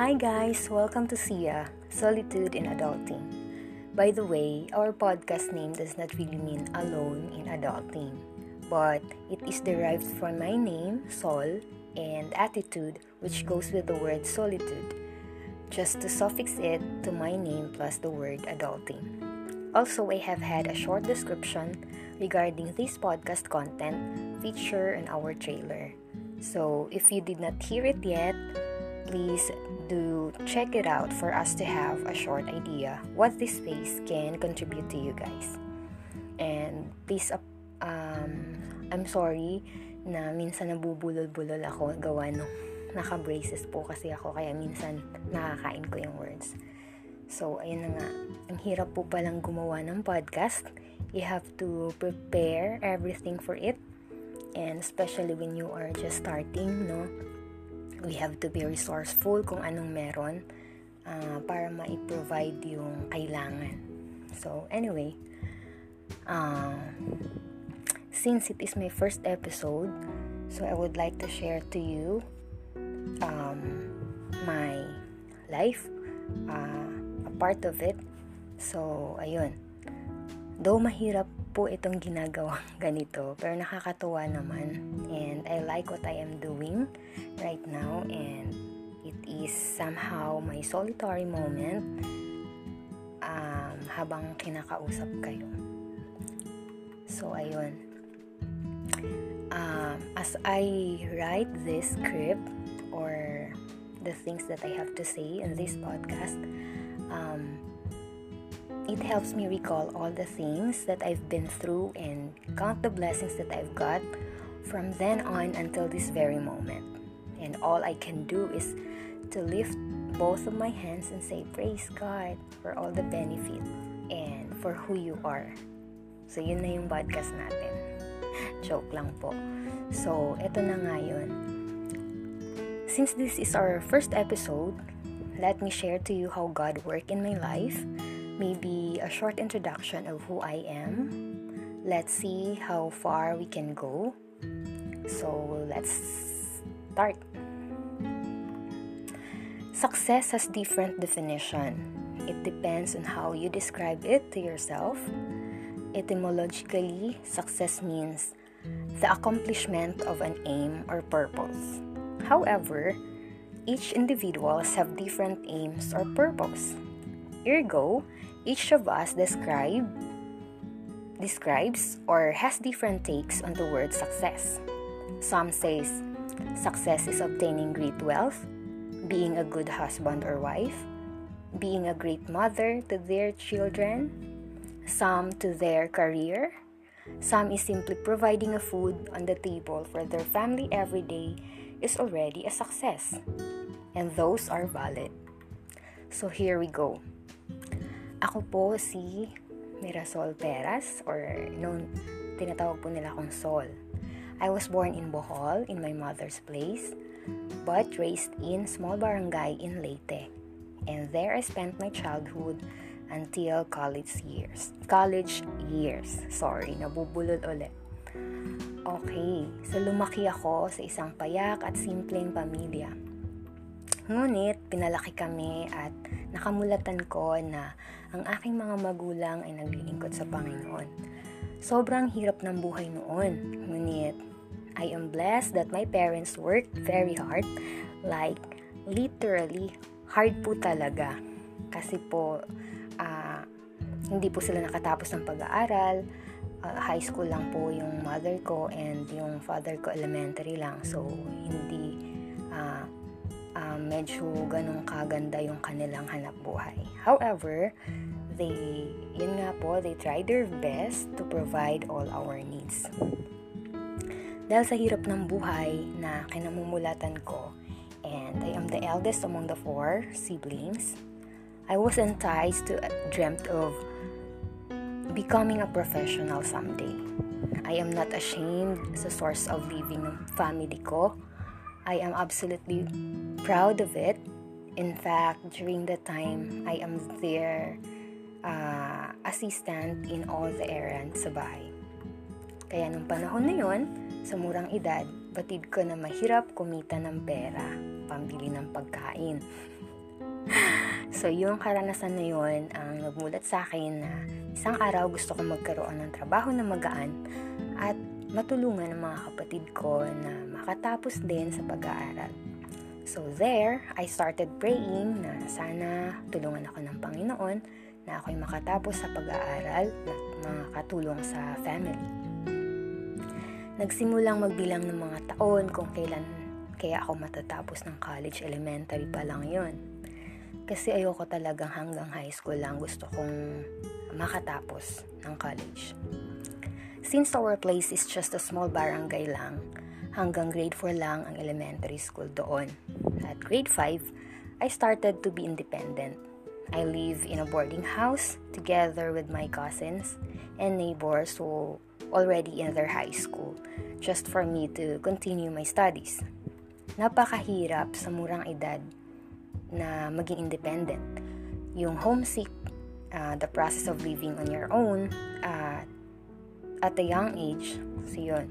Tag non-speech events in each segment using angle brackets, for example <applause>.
Hi guys, welcome to SIA, Solitude in Adulting. By the way, our podcast name does not really mean alone in adulting, but it is derived from my name, Sol, and attitude, which goes with the word solitude, just to suffix it to my name plus the word adulting. Also, I have had a short description regarding this podcast content feature in our trailer. So, if you did not hear it yet, please do check it out for us to have a short idea what this space can contribute to you guys. And please, um, I'm sorry na minsan nabubulol-bulol ako gawa nung naka-braces po kasi ako kaya minsan nakakain ko yung words. So, ayun na nga. Ang hirap po palang gumawa ng podcast. You have to prepare everything for it And especially when you are just starting, no? We have to be resourceful kung anong meron uh, para ma-provide yung kailangan. So, anyway, uh, since it is my first episode, so I would like to share to you um, my life, uh, a part of it. So, ayun. Though mahirap po itong ginagawang <laughs> ganito. Pero nakakatuwa naman. And I like what I am doing right now. And it is somehow my solitary moment um, habang kinakausap kayo. So, ayun. Um, as I write this script or the things that I have to say in this podcast, um, It helps me recall all the things that I've been through and count the blessings that I've got from then on until this very moment. And all I can do is to lift both of my hands and say, Praise God for all the benefit and for who you are. So, yun na yung podcast natin. <laughs> Joke lang po. So, eto na nga yun. Since this is our first episode, let me share to you how God worked in my life maybe a short introduction of who I am. Let's see how far we can go. So, let's start. Success has different definition. It depends on how you describe it to yourself. Etymologically, success means the accomplishment of an aim or purpose. However, each individuals have different aims or purpose. Ergo, each of us describe describes or has different takes on the word success. Some says success is obtaining great wealth, being a good husband or wife, being a great mother to their children, some to their career, some is simply providing a food on the table for their family every day is already a success. And those are valid. So here we go. Ako po si Mirasol Peras or known, tinatawag po nila akong Sol. I was born in Bohol in my mother's place but raised in small barangay in Leyte. And there I spent my childhood until college years. College years. Sorry, nabubulol ulit. Okay, so lumaki ako sa isang payak at simpleng pamilya. Ngunit, pinalaki kami at nakamulatan ko na ang aking mga magulang ay naglilingkod sa Panginoon. Sobrang hirap ng buhay noon. Ngunit, I am blessed that my parents worked very hard. Like, literally, hard po talaga. Kasi po, uh, hindi po sila nakatapos ng pag-aaral. Uh, high school lang po yung mother ko and yung father ko elementary lang. So, hindi uh, uh, medyo ganun kaganda yung kanilang hanap buhay. However, they, yun nga po, they try their best to provide all our needs. Dahil sa hirap ng buhay na kinamumulatan ko, and I am the eldest among the four siblings, I was enticed to dreamt of becoming a professional someday. I am not ashamed sa source of living ng family ko I am absolutely proud of it. In fact, during the time, I am their uh, assistant in all the errands sa bahay. Kaya nung panahon na yon, sa murang edad, batid ko na mahirap kumita ng pera, pambili ng pagkain. <laughs> so, yung karanasan na yun ang nagmulat sa akin na isang araw gusto kong magkaroon ng trabaho na magaan at matulungan ng mga kapatid ko na makatapos din sa pag-aaral. So there, I started praying na sana tulungan ako ng Panginoon na ako'y makatapos sa pag-aaral na makatulong sa family. Nagsimulang magbilang ng mga taon kung kailan kaya ako matatapos ng college elementary pa lang yon. Kasi ayoko talagang hanggang high school lang gusto kong makatapos ng college. Since our place is just a small barangay lang, hanggang grade 4 lang ang elementary school doon. At grade 5, I started to be independent. I live in a boarding house together with my cousins and neighbors who already in their high school just for me to continue my studies. Napakahirap sa murang edad na maging independent. Yung homesick, uh, the process of living on your own, uh, at a young age. So, yun.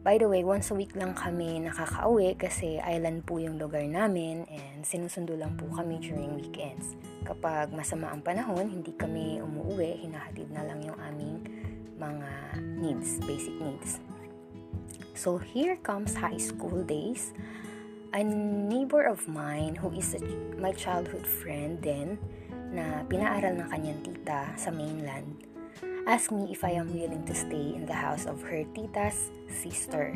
By the way, once a week lang kami nakakauwi kasi island po yung lugar namin and sinusundo lang po kami during weekends. Kapag masama ang panahon, hindi kami umuwi, hinahatid na lang yung aming mga needs, basic needs. So here comes high school days. A neighbor of mine who is a, my childhood friend then na pinaaral ng kanyang tita sa mainland asked me if I am willing to stay in the house of her tita's sister.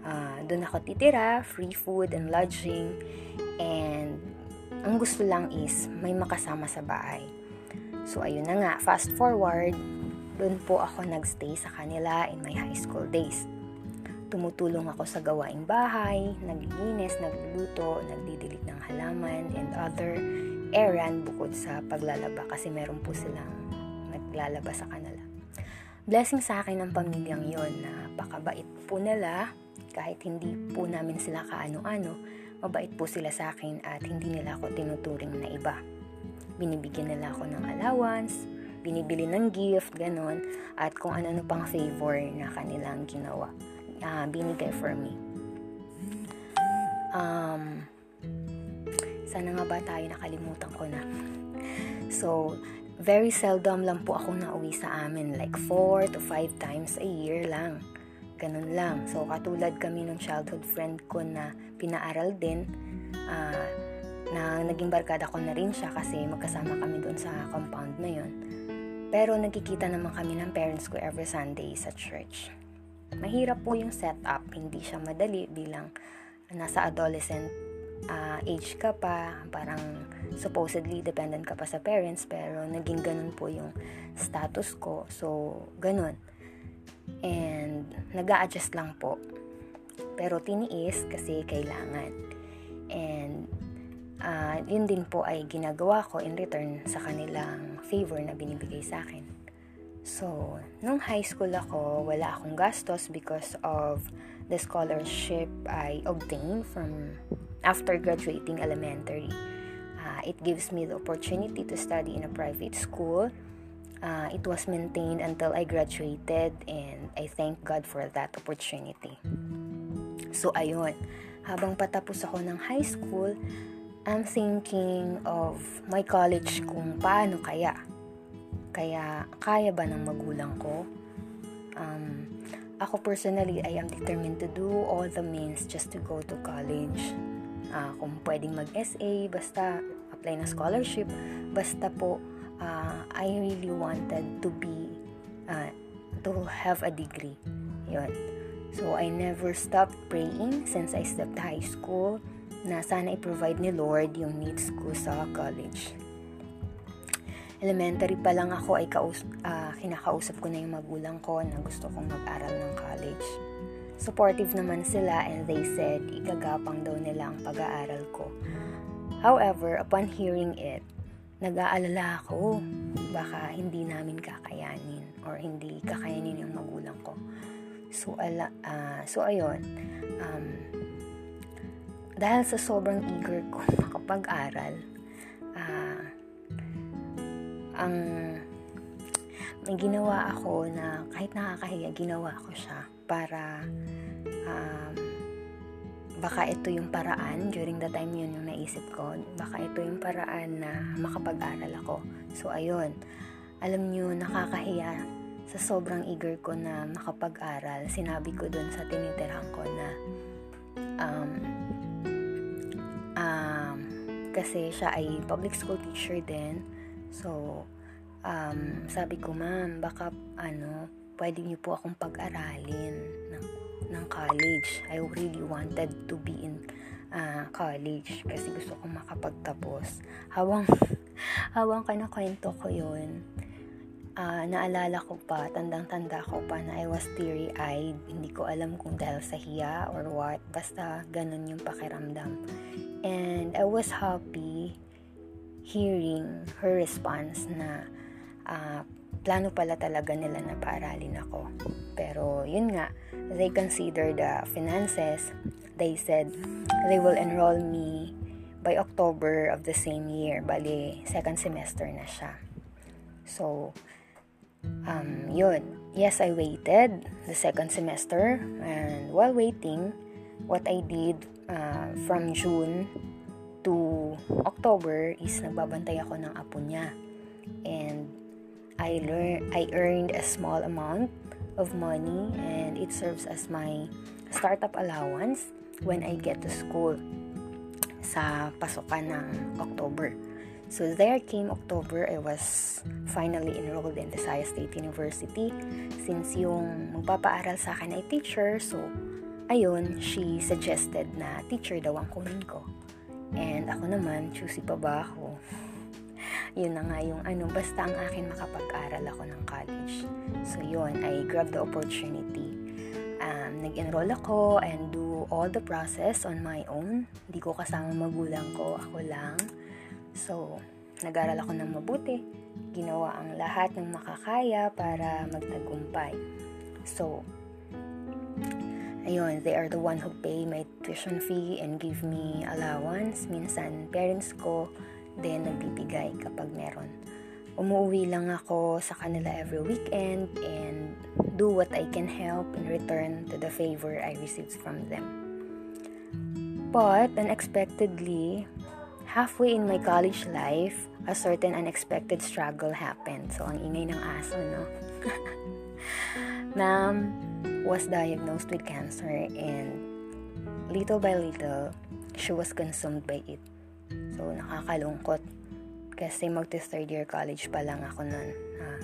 Uh, Doon ako titira, free food and lodging, and ang gusto lang is may makasama sa bahay. So ayun na nga, fast forward, doon po ako nagstay sa kanila in my high school days. Tumutulong ako sa gawaing bahay, naglilinis, nagluluto, nagdidilig ng halaman, and other errand bukod sa paglalaba kasi meron po silang naglalabas sa kanila. Blessing sa akin ng pamilyang yon na pakabait po nila kahit hindi po namin sila kaano-ano, mabait po sila sa akin at hindi nila ako tinuturing na iba. Binibigyan nila ako ng allowance, binibili ng gift, ganon, at kung ano-ano pang favor na kanilang ginawa, uh, binigay for me. Um, sana nga ba tayo nakalimutan ko na. So, very seldom lang po ako nauwi sa amin. Like 4 to 5 times a year lang. Ganun lang. So, katulad kami ng childhood friend ko na pinaaral din, uh, na naging barkada ko na rin siya kasi magkasama kami doon sa compound na yon. Pero nagkikita naman kami ng parents ko every Sunday sa church. Mahirap po yung setup, hindi siya madali bilang nasa adolescent uh, age ka pa, parang supposedly dependent ka pa sa parents, pero naging ganun po yung status ko. So, ganun. And, nag adjust lang po. Pero tiniis kasi kailangan. And, uh, yun din po ay ginagawa ko in return sa kanilang favor na binibigay sa akin. So, nung high school ako, wala akong gastos because of the scholarship I obtained from after graduating elementary. Uh, it gives me the opportunity to study in a private school. Uh, it was maintained until I graduated and I thank God for that opportunity. So ayun, habang patapos ako ng high school, I'm thinking of my college kung paano kaya. Kaya kaya ba ng magulang ko? Um, ako personally, I am determined to do all the means just to go to college uh, kung pwedeng mag-SA, basta apply na scholarship, basta po uh, I really wanted to be, uh, to have a degree. Yun. So, I never stopped praying since I stepped high school na sana i-provide ni Lord yung needs ko sa college. Elementary pa lang ako ay kaus- uh, kinakausap ko na yung magulang ko na gusto kong mag-aral ng college. Supportive naman sila and they said igagapang daw nila ang pag-aaral ko. However, upon hearing it, nag-aalala ako baka hindi namin kakayanin or hindi kakayanin yung magulang ko. So, ala, uh, so ayun, um, dahil sa sobrang eager ko <laughs> makapag-aral, ang may ginawa ako na kahit nakakahiya, ginawa ko siya para um, baka ito yung paraan during the time yun yung naisip ko. Baka ito yung paraan na makapag-aral ako. So ayun. Alam nyo nakakahiya sa sobrang eager ko na makapag-aral. Sinabi ko dun sa tinitirhan ko na um, um, kasi siya ay public school teacher din so um, sabi ko ma'am baka ano pwede niyo po akong pag-aralin ng ng college. I really wanted to be in uh, college kasi gusto kong makapagtapos. Hawang, <laughs> hawang ka na kwento ko yun, uh, naalala ko pa, tandang-tanda ko pa na I was teary-eyed. Hindi ko alam kung dahil sa hiya or what. Basta ganun yung pakiramdam. And I was happy hearing her response na uh, plano pala talaga nila na paaralin ako. Pero yun nga, they consider the finances. They said they will enroll me by October of the same year. Bali, second semester na siya. So, um, yun. Yes, I waited the second semester. And while waiting, what I did uh, from June October is nagbabantay ako ng apo niya. And I learn I earned a small amount of money and it serves as my startup allowance when I get to school sa pasukan ng October. So there came October, I was finally enrolled in the Desaya State University since yung magpapaaral sa akin ay teacher. So ayun, she suggested na teacher daw ang kunin ko. And ako naman, choosy pa ba ako? yun na nga yung ano, basta ang akin makapag-aral ako ng college. So yun, I grabbed the opportunity. Um, nag-enroll ako and do all the process on my own. Hindi ko kasama magulang ko, ako lang. So, nag-aral ako ng mabuti. Ginawa ang lahat ng makakaya para magtagumpay. So, ayun, they are the one who pay my tuition fee and give me allowance. Minsan, parents ko, din nagbibigay kapag meron. Umuwi lang ako sa kanila every weekend and do what I can help in return to the favor I received from them. But unexpectedly, halfway in my college life, a certain unexpected struggle happened. So, ang ingay ng aso, no? <laughs> Ma'am was diagnosed with cancer and little by little, she was consumed by it. So, nakakalungkot. Kasi magti-third year college pa lang ako nun. Uh,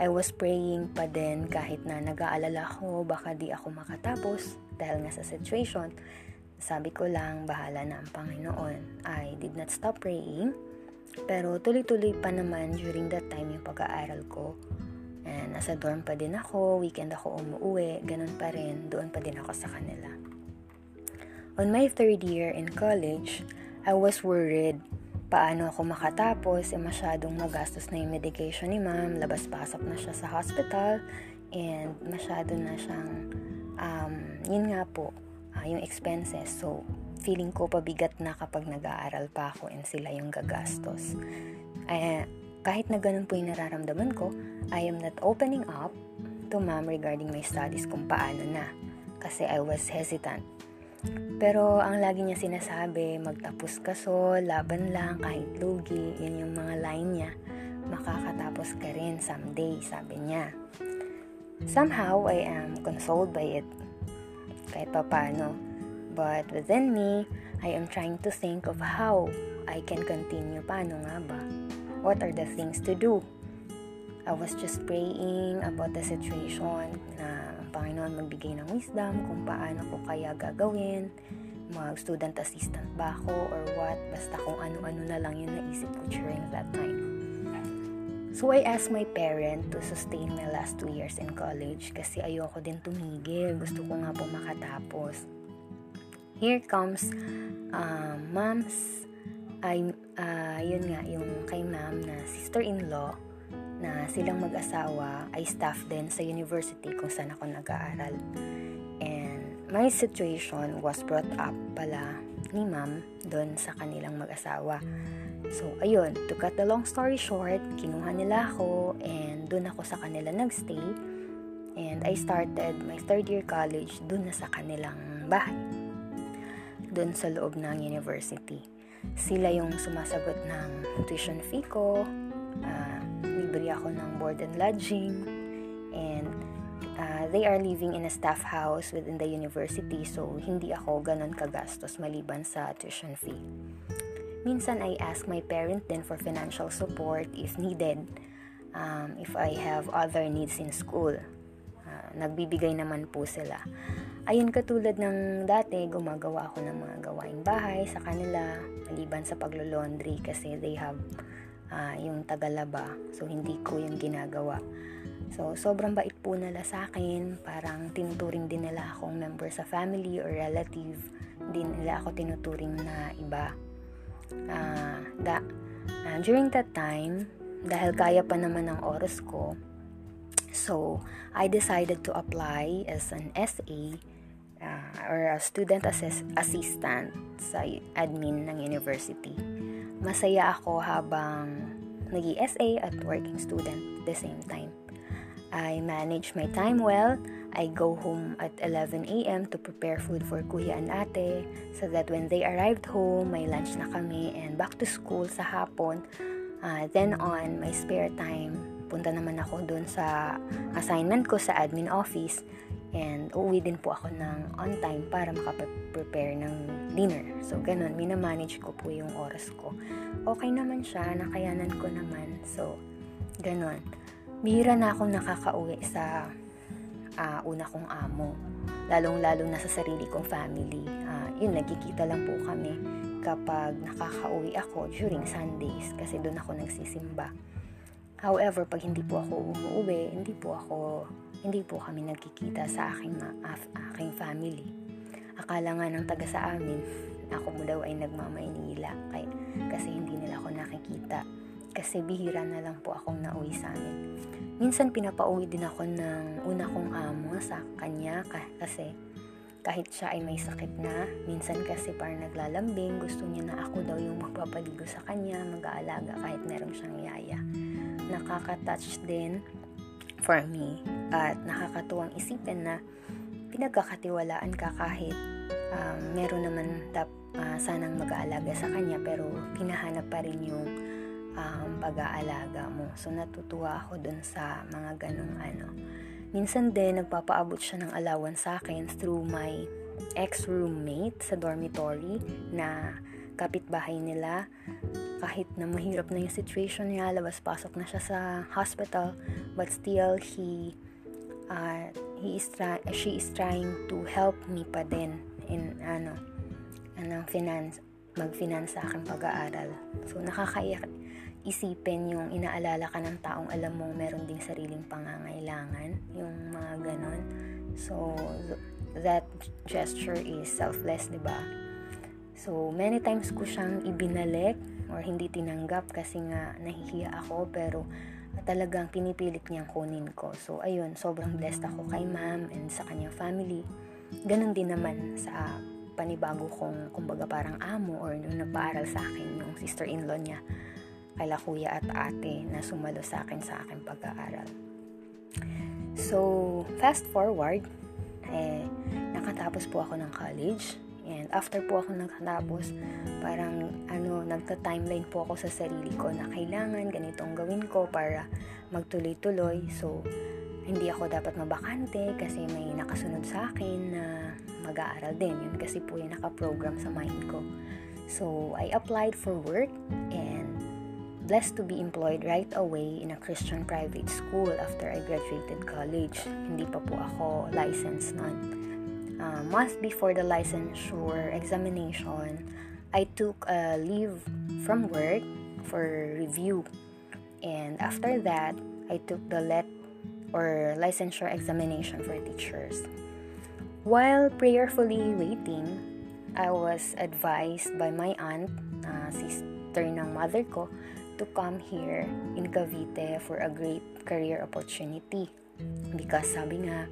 I was praying pa din kahit na nag-aalala ko baka di ako makatapos dahil nga sa situation. Sabi ko lang, bahala na ang Panginoon. I did not stop praying. Pero tuloy-tuloy pa naman during that time yung pag-aaral ko. And nasa dorm pa din ako, weekend ako umuwi, ganun pa rin, doon pa din ako sa kanila. On my third year in college, I was worried. Paano ako makatapos? Eh, masyadong magastos na yung medication ni ma'am. Labas-pasok na siya sa hospital. And masyado na siyang, um, yun nga po, uh, yung expenses. So, feeling ko pabigat na kapag nag-aaral pa ako and sila yung gagastos. Eh, kahit na ganun po yung nararamdaman ko, I am not opening up to ma'am regarding my studies kung paano na. Kasi I was hesitant pero ang lagi niya sinasabi, magtapos ka so, laban lang, kahit lugi, yun yung mga line niya. Makakatapos ka rin someday, sabi niya. Somehow, I am consoled by it. Kahit pa paano. But within me, I am trying to think of how I can continue. Paano nga ba? What are the things to do? I was just praying about the situation na Panginoon magbigay ng wisdom kung paano ko kaya gagawin, mag-student assistant ba ako or what, basta kung ano-ano na lang yung naisip ko during that time. So I asked my parent to sustain my last two years in college kasi ayoko din tumigil. Gusto ko nga po makatapos. Here comes uh, mom's, ay, uh, yun nga, yung kay ma'am na sister-in-law na silang mag-asawa ay staff din sa university kung saan ako nag-aaral. And my situation was brought up pala ni ma'am doon sa kanilang mag-asawa. So, ayun, to cut the long story short, kinuha nila ako and doon ako sa kanila nagstay. And I started my third year college doon na sa kanilang bahay. doon sa loob ng university. Sila yung sumasagot ng tuition fee ko, uh, libre ako ng board and lodging, and uh, they are living in a staff house within the university so hindi ako ganun kagastos maliban sa tuition fee. Minsan I ask my parent din for financial support if needed um, if I have other needs in school. Uh, nagbibigay naman po sila. Ayun katulad ng dati, gumagawa ako ng mga gawaing bahay sa kanila, maliban sa paglo-laundry kasi they have uh, yung tagalaba. So, hindi ko yung ginagawa. So, sobrang bait po nila sa akin. Parang tinuturing din nila akong member sa family or relative. Hindi nila ako tinuturing na iba. Uh, da, uh, during that time, dahil kaya pa naman ng oras ko, so, I decided to apply as an SA uh, or a student assess- assistant sa admin ng university. Masaya ako habang nag sa at working student at the same time. I manage my time well. I go home at 11 a.m. to prepare food for kuya and ate so that when they arrived home, may lunch na kami and back to school sa hapon. Uh, then on, my spare time, punta naman ako doon sa assignment ko sa admin office And uuwi din po ako ng on time para makapag-prepare ng dinner. So, ganun. Minamanage ko po yung oras ko. Okay naman siya. Nakayanan ko naman. So, ganun. Bihira na akong nakakauwi sa uh, una kong amo. Lalong-lalo na sa sarili kong family. Uh, yun, nagkikita lang po kami kapag nakakauwi ako during Sundays kasi doon ako nagsisimba. However, pag hindi po ako umuwi, hindi po ako hindi po kami nagkikita sa aking, ma- aking family. Akala nga ng taga sa amin, ako mo daw ay nagmamaynila kay, kasi hindi nila ako nakikita. Kasi bihira na lang po akong nauwi sa amin. Minsan pinapauwi din ako ng una kong amo sa kanya kasi kahit siya ay may sakit na, minsan kasi parang naglalambing, gusto niya na ako daw yung magpapaligo sa kanya, mag-aalaga kahit meron siyang yaya. Nakaka-touch din for me at nakakatuwang isipin na pinagkakatiwalaan ka kahit um, meron naman tap, uh, sanang mag-aalaga sa kanya pero pinahanap pa rin yung um, pag-aalaga mo. So natutuwa ako dun sa mga ganong ano. Minsan din nagpapaabot siya ng alawan sa akin through my ex-roommate sa dormitory na kapitbahay nila kahit na mahirap na yung situation niya, labas-pasok na siya sa hospital, but still he uh, he is try, she is trying to help me pa din in ano anong finance mag-finance sa aking pag-aaral. So nakakaiyak isipin yung inaalala ka ng taong alam mo meron ding sariling pangangailangan, yung mga ganon. So that gesture is selfless, 'di ba? So many times ko siyang ibinalik or hindi tinanggap kasi nga nahihiya ako pero talagang pinipilit niyang kunin ko. So ayun, sobrang blessed ako kay ma'am and sa kanyang family. Ganon din naman sa panibago kong kumbaga parang amo or nung nagpaaral sa akin yung sister-in-law niya kaila kuya at ate na sumalo sa akin sa aking pag-aaral. So, fast forward, eh, nakatapos po ako ng college And after po ako nagtapos, parang ano, nagta-timeline po ako sa sarili ko na kailangan ganitong gawin ko para magtuloy-tuloy. So, hindi ako dapat mabakante kasi may nakasunod sa akin na mag-aaral din. Yun kasi po yung nakaprogram sa mind ko. So, I applied for work and blessed to be employed right away in a Christian private school after I graduated college. Hindi pa po ako licensed nun uh, month before the licensure examination, I took a leave from work for review. And after that, I took the let or licensure examination for teachers. While prayerfully waiting, I was advised by my aunt, uh, sister ng mother ko, to come here in Cavite for a great career opportunity. Because sabi nga,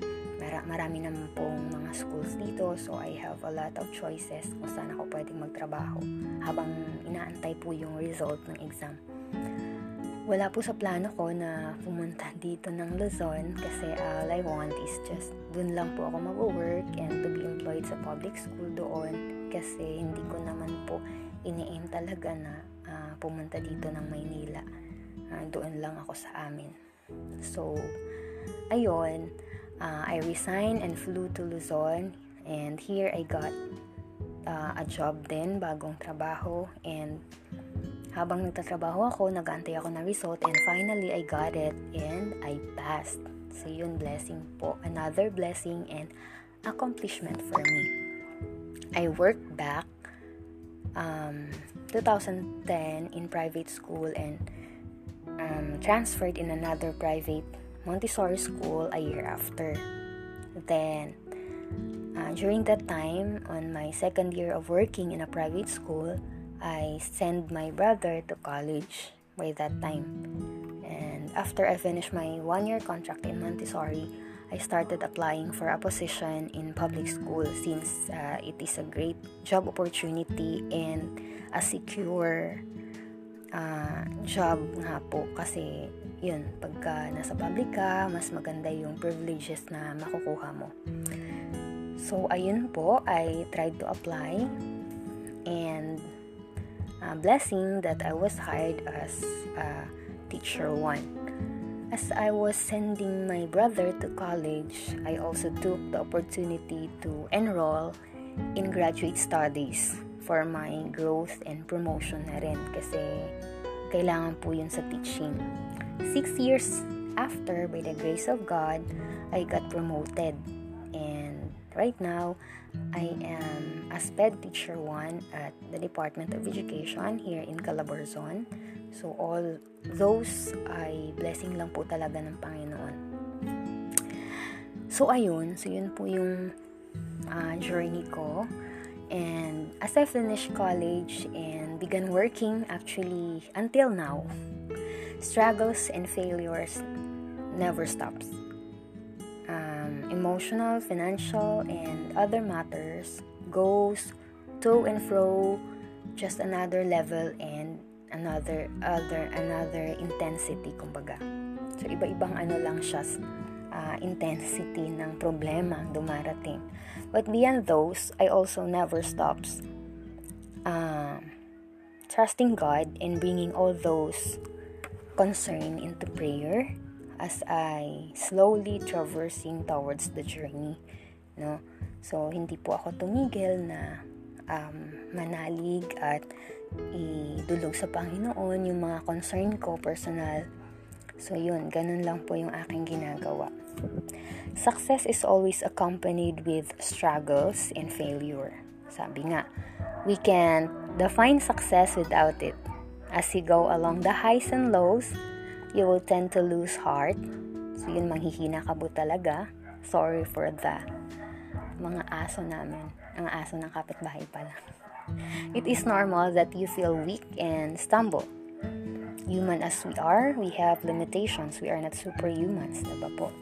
marami naman pong mga schools dito so I have a lot of choices kung saan ako pwedeng magtrabaho habang inaantay po yung result ng exam. wala po sa plano ko na pumunta <laughs> dito ng Luzon kasi all I want is just dun lang po ako mag-work and to be employed sa public school doon kasi hindi ko naman po ini-aim talaga na uh, pumunta dito ng Maynila. Uh, doon lang ako sa amin. So, ayun, uh, I resigned and flew to Luzon and here I got uh, a job din, bagong trabaho and habang nagtatrabaho ako, nag-aantay ako ng result and finally I got it and I passed. So yun, blessing po. Another blessing and accomplishment for me. I worked back um, 2010 in private school and um, transferred in another private Montessori school a year after. Then, uh, during that time, on my second year of working in a private school, I sent my brother to college by that time. And after I finished my one year contract in Montessori, I started applying for a position in public school since uh, it is a great job opportunity and a secure uh, job nga po kasi yun, pagka nasa public ka, mas maganda yung privileges na makukuha mo. So, ayun po, I tried to apply and uh, blessing that I was hired as a teacher one. As I was sending my brother to college, I also took the opportunity to enroll in graduate studies for my growth and promotion na rin kasi kailangan po yun sa teaching. Six years after, by the grace of God, I got promoted. And right now, I am a SPED Teacher 1 at the Department of Education here in Calabarzon. So all those ay blessing lang po talaga ng Panginoon. So ayun, so yun po yung uh, journey ko. And as I finished college and began working actually until now, struggles and failures never stops um, emotional, financial, and other matters goes to and fro just another level and another other another intensity kumbaga. So iba-ibang ano lang siya uh, intensity ng problema ang dumarating. But beyond those, I also never stops um, trusting God and bringing all those concern into prayer as I slowly traversing towards the journey, no? So, hindi po ako tumigil na um, manalig at idulog sa Panginoon yung mga concern ko, personal. So, yun, ganun lang po yung aking ginagawa. Success is always accompanied with struggles and failure. Sabi nga, we can define success without it. As you go along the highs and lows, you will tend to lose heart. So, yun, manghihina ka po talaga. Sorry for the mga aso namin. Ang aso ng kapitbahay pala. <laughs> It is normal that you feel weak and stumble. Human as we are, we have limitations. We are not superhumans, diba po?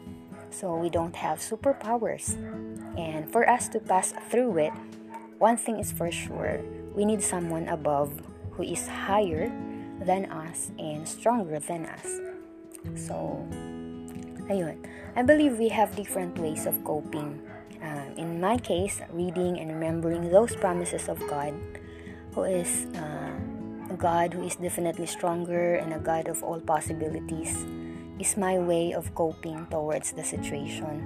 So, we don't have superpowers. And for us to pass through it, one thing is for sure, we need someone above who is higher than us and stronger than us. So, ayun. I believe we have different ways of coping. Uh, in my case, reading and remembering those promises of God, who is uh, a God who is definitely stronger and a God of all possibilities, is my way of coping towards the situation.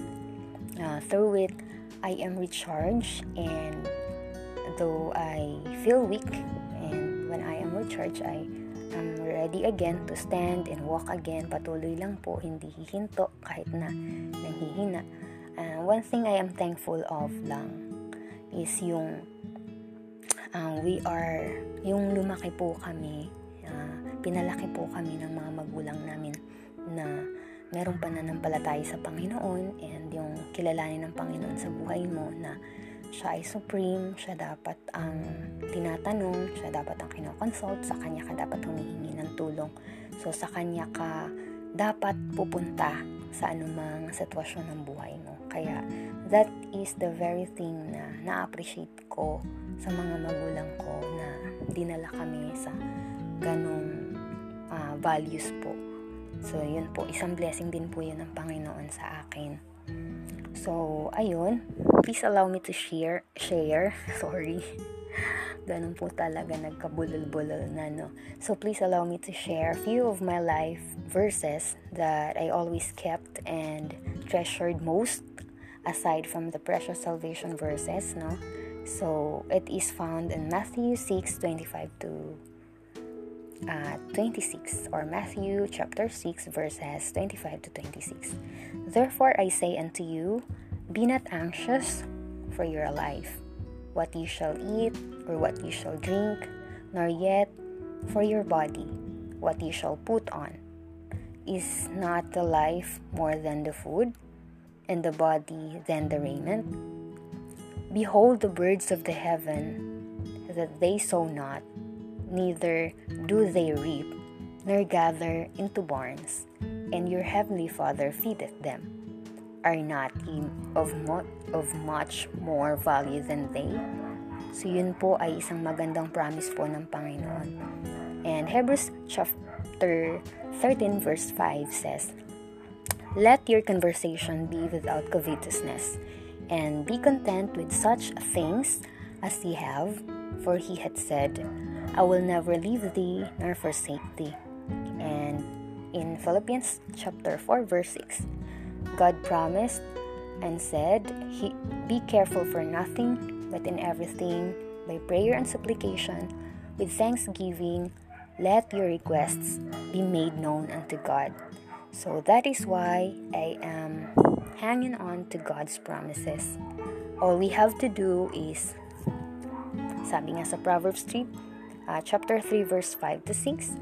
Uh, through it, I am recharged, and though I feel weak, recharged, I I'm ready again to stand and walk again. Patuloy lang po, hindi hihinto kahit na nanghihina. Uh, one thing I am thankful of lang is yung uh, we are, yung lumaki po kami, uh, pinalaki po kami ng mga magulang namin na meron pananampalataya sa Panginoon and yung kilalanin ng Panginoon sa buhay mo na siya ay supreme, siya dapat ang tinatanong, siya dapat ang kinoconsult, sa kanya ka dapat humihingi ng tulong. So, sa kanya ka dapat pupunta sa anumang sitwasyon ng buhay mo. Kaya, that is the very thing na na-appreciate ko sa mga magulang ko na dinala kami sa ganong uh, values po. So, yun po, isang blessing din po yun ng Panginoon sa akin. So, ayun, please allow me to share, share, <laughs> sorry. Ganun po talaga nagkabulol-bulol na, no? So, please allow me to share a few of my life verses that I always kept and treasured most aside from the precious salvation verses, no? So, it is found in Matthew 6, 25 to uh, 26 or Matthew chapter 6 verses 25 to 26. Therefore I say unto you, be not anxious for your life, what you shall eat or what you shall drink, nor yet for your body, what you shall put on. Is not the life more than the food, and the body than the raiment? Behold the birds of the heaven, that they sow not, neither do they reap, nor gather into barns, and your heavenly Father feedeth them. Are not ye of, mo- of much more value than they? So yun po ay isang magandang promise po ng Panginoon. And Hebrews chapter 13 verse 5 says, Let your conversation be without covetousness, and be content with such things as ye have, for he had said, I will never leave thee nor forsake thee. And in Philippians chapter 4 verse 6, God promised and said, he, Be careful for nothing, but in everything, by prayer and supplication, with thanksgiving, let your requests be made known unto God. So that is why I am hanging on to God's promises. All we have to do is, sabi nga sa Proverbs 3, uh, chapter 3 verse 5 to 6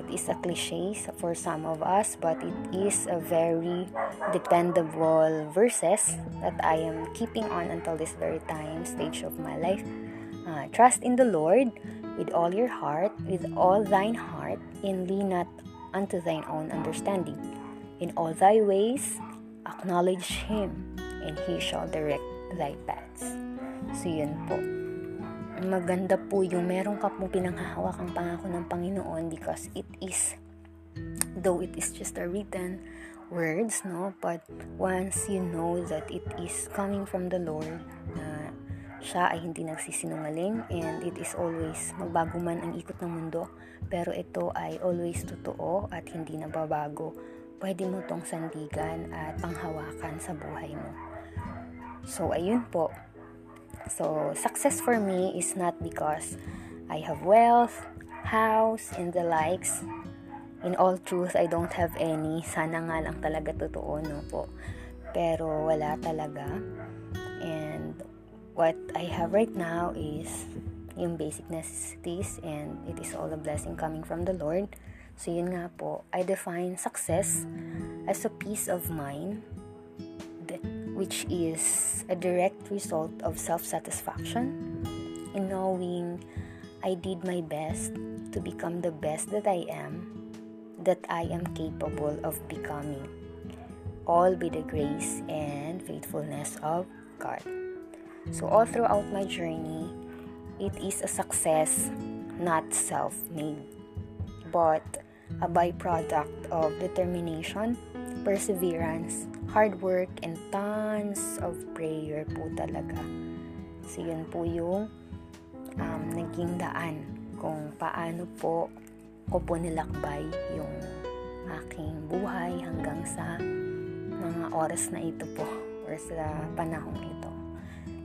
it is a cliche for some of us but it is a very dependable verses that i am keeping on until this very time stage of my life. Uh, trust in the lord with all your heart with all thine heart and lean not unto thine own understanding. In all thy ways acknowledge him and he shall direct thy paths. So yun po maganda po yung meron ka pong pinanghahawak ang pangako ng Panginoon because it is though it is just a written words no? But once you know that it is coming from the Lord na siya ay hindi nagsisinungaling and it is always magbago man ang ikot ng mundo pero ito ay always totoo at hindi nababago pwede mo tong sandigan at panghawakan sa buhay mo. So ayun po So, success for me is not because I have wealth, house, and the likes. In all truth, I don't have any. Sana nga lang talaga totoo, no po. Pero wala talaga. And what I have right now is yung basic necessities and it is all a blessing coming from the Lord. So yun nga po, I define success as a peace of mind which is a direct result of self satisfaction in knowing I did my best to become the best that I am, that I am capable of becoming, all by the grace and faithfulness of God. So, all throughout my journey, it is a success not self made, but a byproduct of determination, perseverance, hard work, and tons of prayer po talaga. So, yun po yung um, naging daan kung paano po ko po nilakbay yung aking buhay hanggang sa mga oras na ito po or sa panahong ito.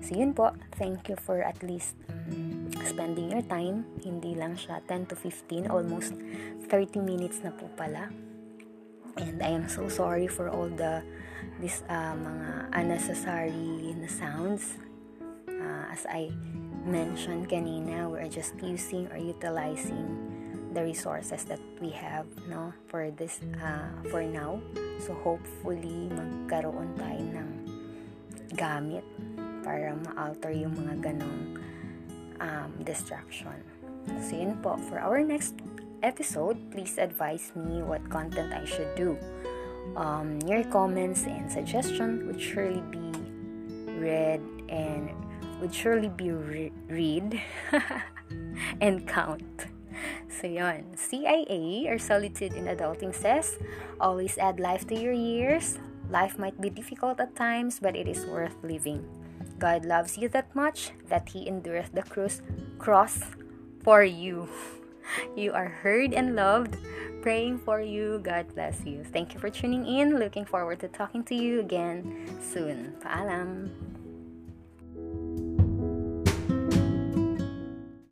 So, yun po. Thank you for at least um, spending your time. Hindi lang siya 10 to 15, almost 30 minutes na po pala. And I am so sorry for all the this uh, mga unnecessary na sounds. Uh, as I mentioned kanina, we're just using or utilizing the resources that we have no for this uh, for now. So hopefully magkaroon tayo ng gamit para ma-alter yung mga ganong um, distraction. So yun po, for our next episode, please advise me what content I should do. Um, your comments and suggestion would surely be read and would surely be re- read <laughs> and count. So yun, CIA or Solitude in Adulting says, always add life to your years. Life might be difficult at times, but it is worth living. God loves you that much that He endureth the cross for you. <laughs> You are heard and loved. Praying for you. God bless you. Thank you for tuning in. Looking forward to talking to you again soon. Paalam.